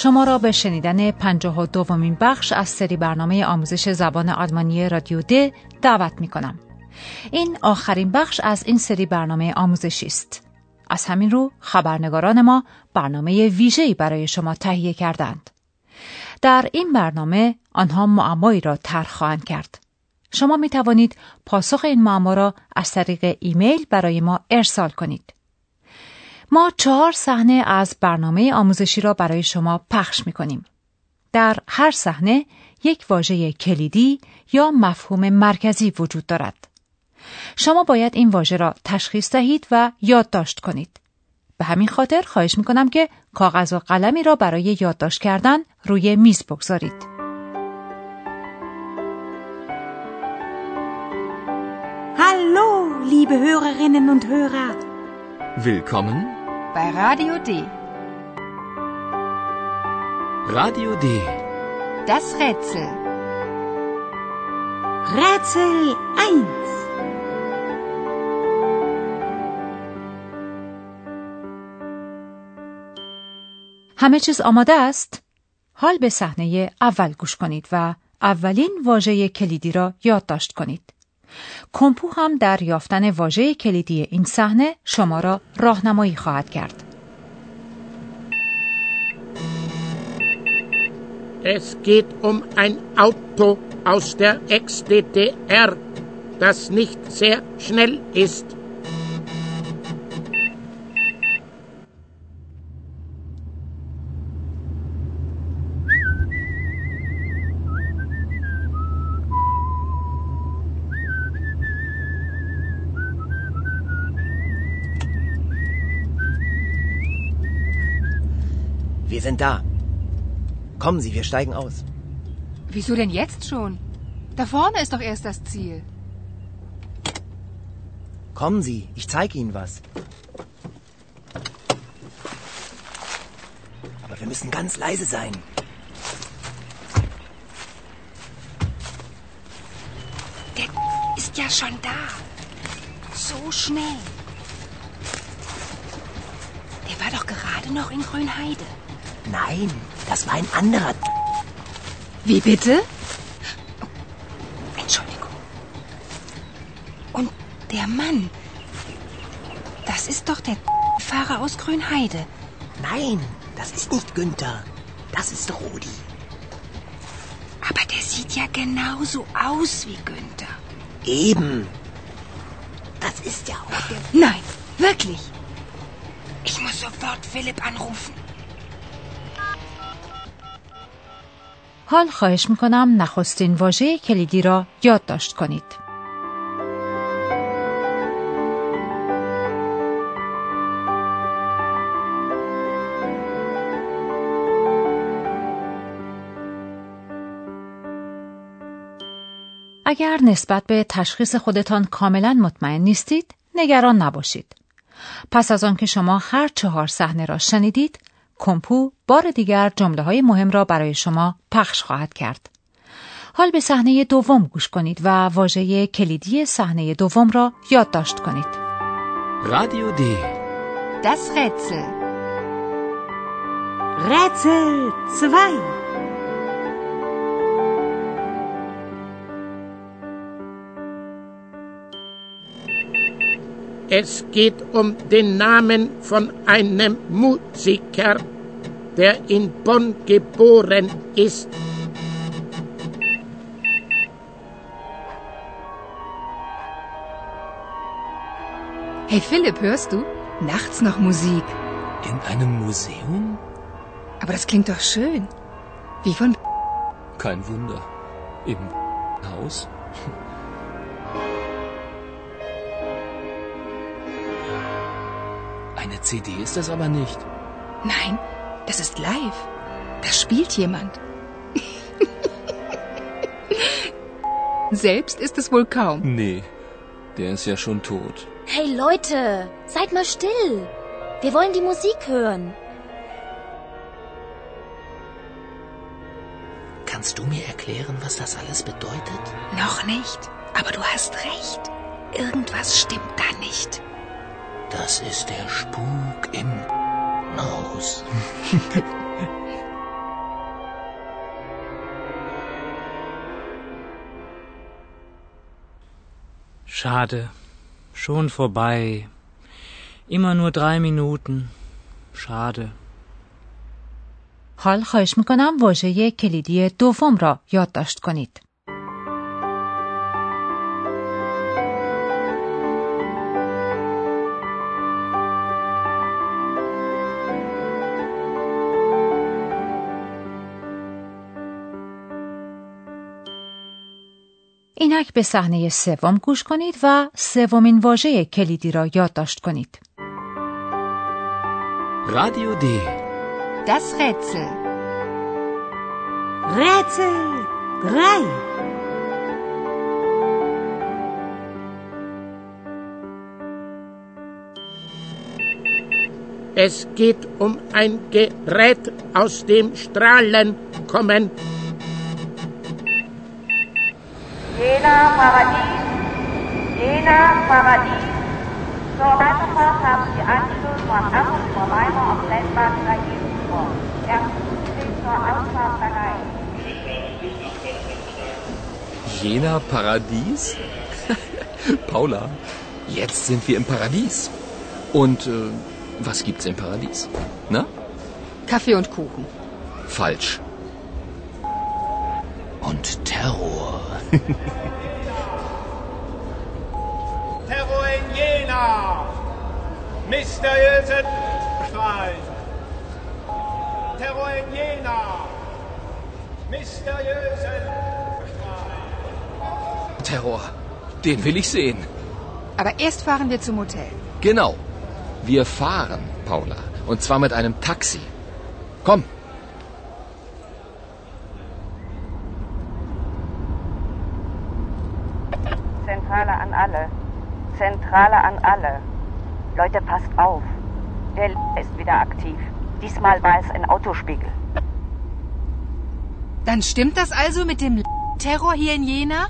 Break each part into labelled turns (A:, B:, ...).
A: شما را به شنیدن پنجاه و دومین بخش از سری برنامه آموزش زبان آلمانی رادیو د دعوت می کنم. این آخرین بخش از این سری برنامه آموزشی است. از همین رو خبرنگاران ما برنامه ویژه‌ای برای شما تهیه کردند. در این برنامه آنها معمایی را طرح خواهند کرد. شما می توانید پاسخ این معما را از طریق ایمیل برای ما ارسال کنید. ما چهار صحنه از برنامه آموزشی را برای شما پخش می کنیم. در هر صحنه یک واژه کلیدی یا مفهوم مرکزی وجود دارد. شما باید این واژه را تشخیص دهید و یادداشت کنید. به همین خاطر خواهش می کنم که کاغذ و قلمی را برای یادداشت کردن روی میز بگذارید.
B: Hallo, liebe Hörerinnen und Hörer.
C: Willkommen
D: bei Radio D.
C: Radio D.
D: Das Rätsel.
B: Rätsel 1.
A: همه چیز آماده است؟ حال به صحنه اول گوش کنید و اولین واژه کلیدی را یادداشت کنید. کمپو هم در یافتن واژه کلیدی این صحنه شما را راهنمایی خواهد کرد.
E: Es geht um ein Auto aus der Ex-DDR, das nicht sehr schnell ist.
F: Wir sind da. Kommen Sie, wir steigen aus.
D: Wieso denn jetzt schon? Da vorne ist doch erst das Ziel.
F: Kommen Sie, ich zeige Ihnen was. Aber wir müssen ganz leise sein.
D: Der ist ja schon da. So schnell. Der war doch gerade noch in Grünheide.
F: Nein, das war ein anderer.
D: Wie bitte? Entschuldigung. Und der Mann, das ist doch der Fahrer aus Grünheide.
F: Nein, das ist nicht Günther. Das ist Rudi.
D: Aber der sieht ja genauso aus wie Günther.
F: Eben. Das ist ja auch der.
D: Nein, wirklich. Ich muss sofort Philipp anrufen.
A: حال خواهش می‌کنم نخستین واژه کلیدی را یادداشت کنید. اگر نسبت به تشخیص خودتان کاملا مطمئن نیستید، نگران نباشید. پس از آنکه شما هر چهار صحنه را شنیدید، کمپو بار دیگر جمله های مهم را برای شما پخش خواهد کرد. حال به صحنه دوم گوش کنید و واژه کلیدی صحنه دوم را یادداشت کنید.
C: Radio D.
D: Das Rätsel.
B: Rätsel 2.
E: Es geht um den Namen von einem Musiker, der in Bonn geboren ist.
D: Hey Philipp, hörst du? Nachts noch Musik.
C: In einem Museum?
D: Aber das klingt doch schön. Wie von...
C: Kein Wunder. Im Haus? CD ist das aber nicht.
D: Nein, das ist live. Da spielt jemand.
G: Selbst ist es wohl kaum.
C: Nee, der ist ja schon tot.
H: Hey Leute, seid mal still. Wir wollen die Musik hören.
F: Kannst du mir erklären, was das alles bedeutet?
D: Noch nicht, aber du hast recht. Irgendwas stimmt da nicht.
F: Das ist der Spuk im Haus.
I: Schade. Schon vorbei. Immer nur drei Minuten. Schade.
A: حال خواهش میکنم واژه کلیدی دوم را یادداشت کنید. اینک به صحنه سوم گوش کنید و سومین واژه کلیدی را یادداشت کنید.
C: رادیو دی.
G: Das Rätsel.
B: Rätsel 3.
E: Es geht um ein Gerät aus dem Strahlen kommen.
J: Jena Paradies, Jena Paradies. Zur Weiterfahrt haben Sie Anschluss von Hamburg vor Weimar auf zur Ausfahrt bereit.
C: Jena Paradies? Paula, jetzt sind wir im Paradies. Und äh, was gibt's im Paradies? Na?
G: Kaffee und Kuchen.
C: Falsch.
F: Und Terror.
K: Terror in Jena. Mysteriöse Strahlen. Terror in Jena. Mysteriöse Strahlen.
C: Terror. Den will ich sehen.
G: Aber erst fahren wir zum Hotel.
C: Genau. Wir fahren, Paula. Und zwar mit einem Taxi. Komm.
J: Zentrale an alle. Zentrale an alle. Leute, passt auf. Der ist wieder aktiv. Diesmal war es ein Autospiegel.
G: Dann stimmt das also mit dem Terror hier in Jena?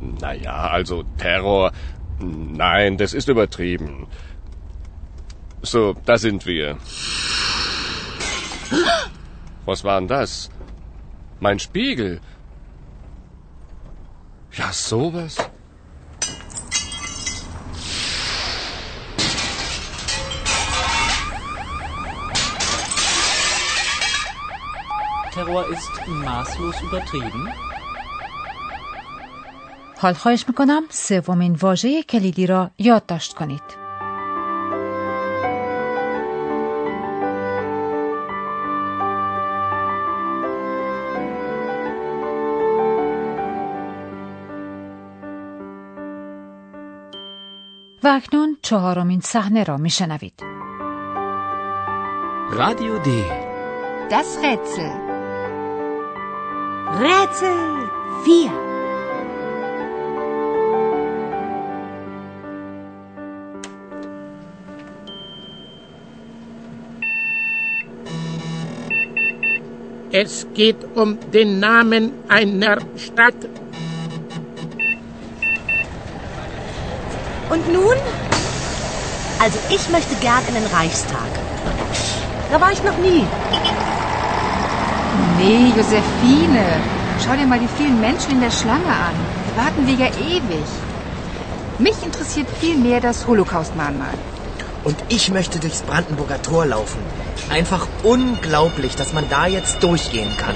L: Naja, also Terror. Nein, das ist übertrieben. So, da sind wir. Was war denn das? Mein Spiegel. Ja, sowas.
I: Terror ist maßlos übertrieben.
A: حال خواهش می‌کنم سومین واژه کلیدی را یادداشت کنید. و اکنون چهارمین صحنه را میشنوید.
C: Radio D.
G: Das Rätsel.
B: Rätsel 4.
E: Es geht um den Namen einer Stadt.
F: Und nun? Also ich möchte gern in den Reichstag. Da war ich noch nie.
G: Nee, Josephine. Schau dir mal die vielen Menschen in der Schlange an. Da warten wir ja ewig. Mich interessiert viel mehr das Holocaust-Mahnmal.
F: Und ich möchte durchs Brandenburger Tor laufen. Einfach unglaublich, dass man da jetzt durchgehen kann.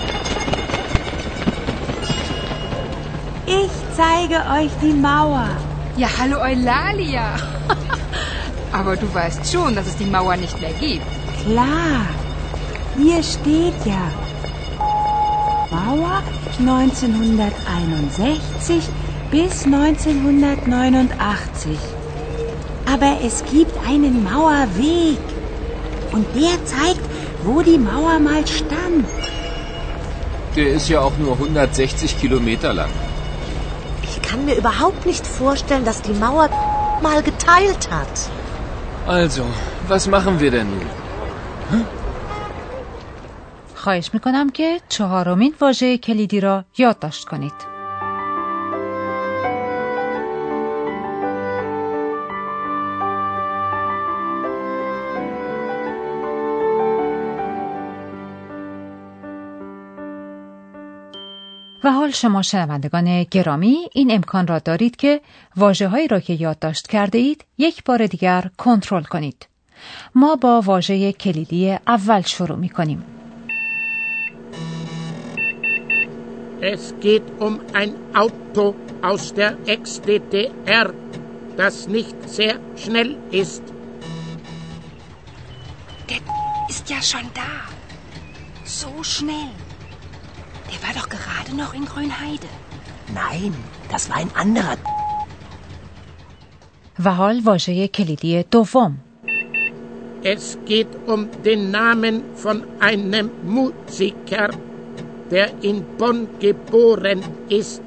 B: Ich zeige euch die Mauer.
G: Ja, hallo Eulalia. Aber du weißt schon, dass es die Mauer nicht mehr gibt.
B: Klar. Hier steht ja. Mauer 1961 bis 1989. Aber es gibt einen Mauerweg. Und der zeigt, wo die Mauer mal stand.
C: Der ist ja auch nur 160 Kilometer lang.
M: kann mir überhaupt nicht vorstellen, dass die Mauer mal geteilt hat.
C: Also, was machen wir denn nun?
A: خواهش می‌کنم که چهارمین واژه کلیدی را یادداشت کنید. و حال شما شنوندگان گرامی این امکان را دارید که واجه هایی را که یادداشت کرده اید یک بار دیگر کنترل کنید. ما با واژه کلیدی اول شروع می کنیم.
E: Es geht um ein Auto aus der Ex-DDR, das nicht sehr schnell ist.
D: Der ist ja schon da. So schnell. Der war doch gerade noch in Grünheide.
M: Nein, das war ein anderer.
A: و حال واژه کلیدی دوم.
E: Es geht um den Namen von einem Musiker, der in Bonn geboren ist.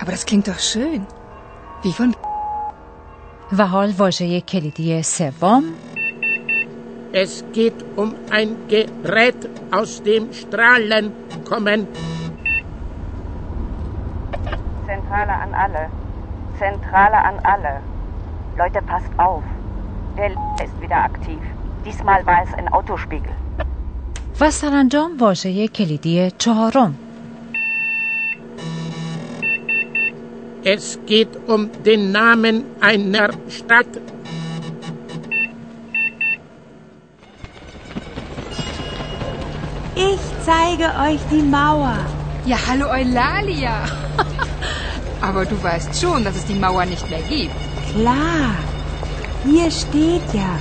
G: Aber das klingt doch schön. Wie von...
A: و حال واژه کلیدی سوم.
E: Es geht um ein Gerät, aus dem Strahlen kommen.
J: Zentrale an alle. Zentrale an alle. Leute, passt auf. Der ist wieder aktiv. Diesmal war es ein Autospiegel.
A: و سرانجام واژه کلیدی چهارم.
E: Es geht um den Namen einer Stadt.
B: Ich zeige euch die Mauer.
G: Ja, hallo Eulalia. Aber du weißt schon, dass es die Mauer nicht mehr gibt.
B: Klar. Hier steht ja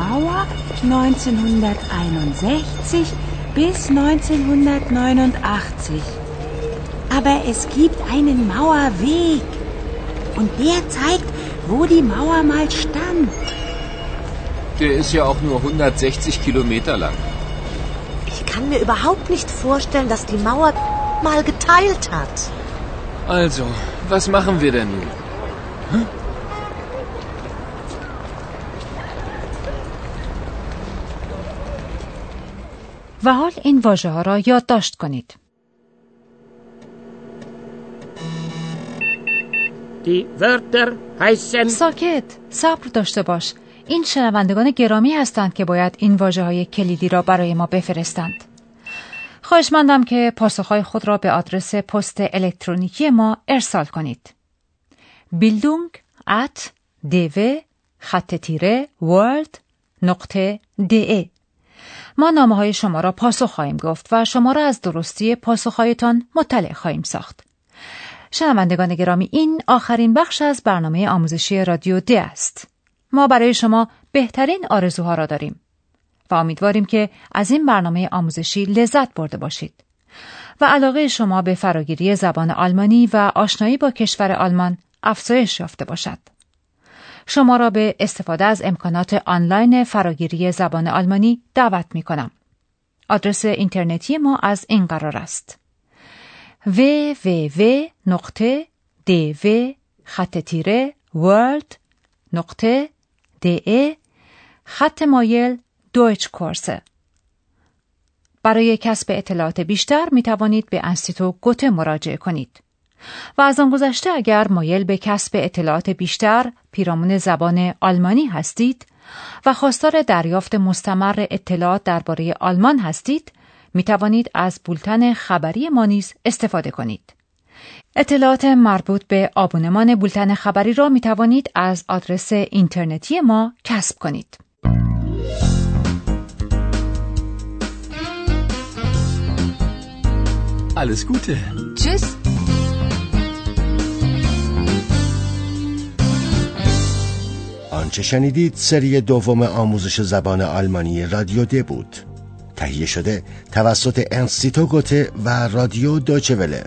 B: Mauer 1961 bis 1989. Aber es gibt einen Mauerweg. Und der zeigt, wo die Mauer mal stand.
C: Der ist ja auch nur 160 Kilometer lang.
M: Ich kann mir überhaupt nicht vorstellen, dass die Mauer mal geteilt hat.
C: Also, was machen wir denn nun? Hm?
A: و حال این واژه ها را یادداشت کنید.
E: Die Wörter heißen
A: ساکت صبر داشته باش. این شنوندگان گرامی هستند که باید این واجه های کلیدی را برای ما بفرستند. خواهش مندم که پاسخهای خود را به آدرس پست الکترونیکی ما ارسال کنید. بیلدونگ at dv خط تیره world نقطه de. ما نامه های شما را پاسخ خواهیم گفت و شما را از درستی پاسخهایتان مطلع خواهیم ساخت. شنوندگان گرامی این آخرین بخش از برنامه آموزشی رادیو د است. ما برای شما بهترین آرزوها را داریم و امیدواریم که از این برنامه آموزشی لذت برده باشید. و علاقه شما به فراگیری زبان آلمانی و آشنایی با کشور آلمان افزایش یافته باشد. شما را به استفاده از امکانات آنلاین فراگیری زبان آلمانی دعوت می کنم. آدرس اینترنتی ما از این قرار است. www.dv خط تیره world نقطه de خط مایل دویچ کورسه برای کسب اطلاعات بیشتر می توانید به انستیتو گوته مراجعه کنید. و از آن گذشته اگر مایل به کسب اطلاعات بیشتر پیرامون زبان آلمانی هستید و خواستار دریافت مستمر اطلاعات درباره آلمان هستید می توانید از بولتن خبری ما نیز استفاده کنید. اطلاعات مربوط به آبونمان بولتن خبری را می توانید از آدرس اینترنتی ما کسب کنید.
C: Alles Gute.
G: Tschüss.
N: آنچه شنیدید سری دوم آموزش زبان آلمانی رادیو د بود. تهیه شده توسط انستیتو گوته و رادیو دوچوله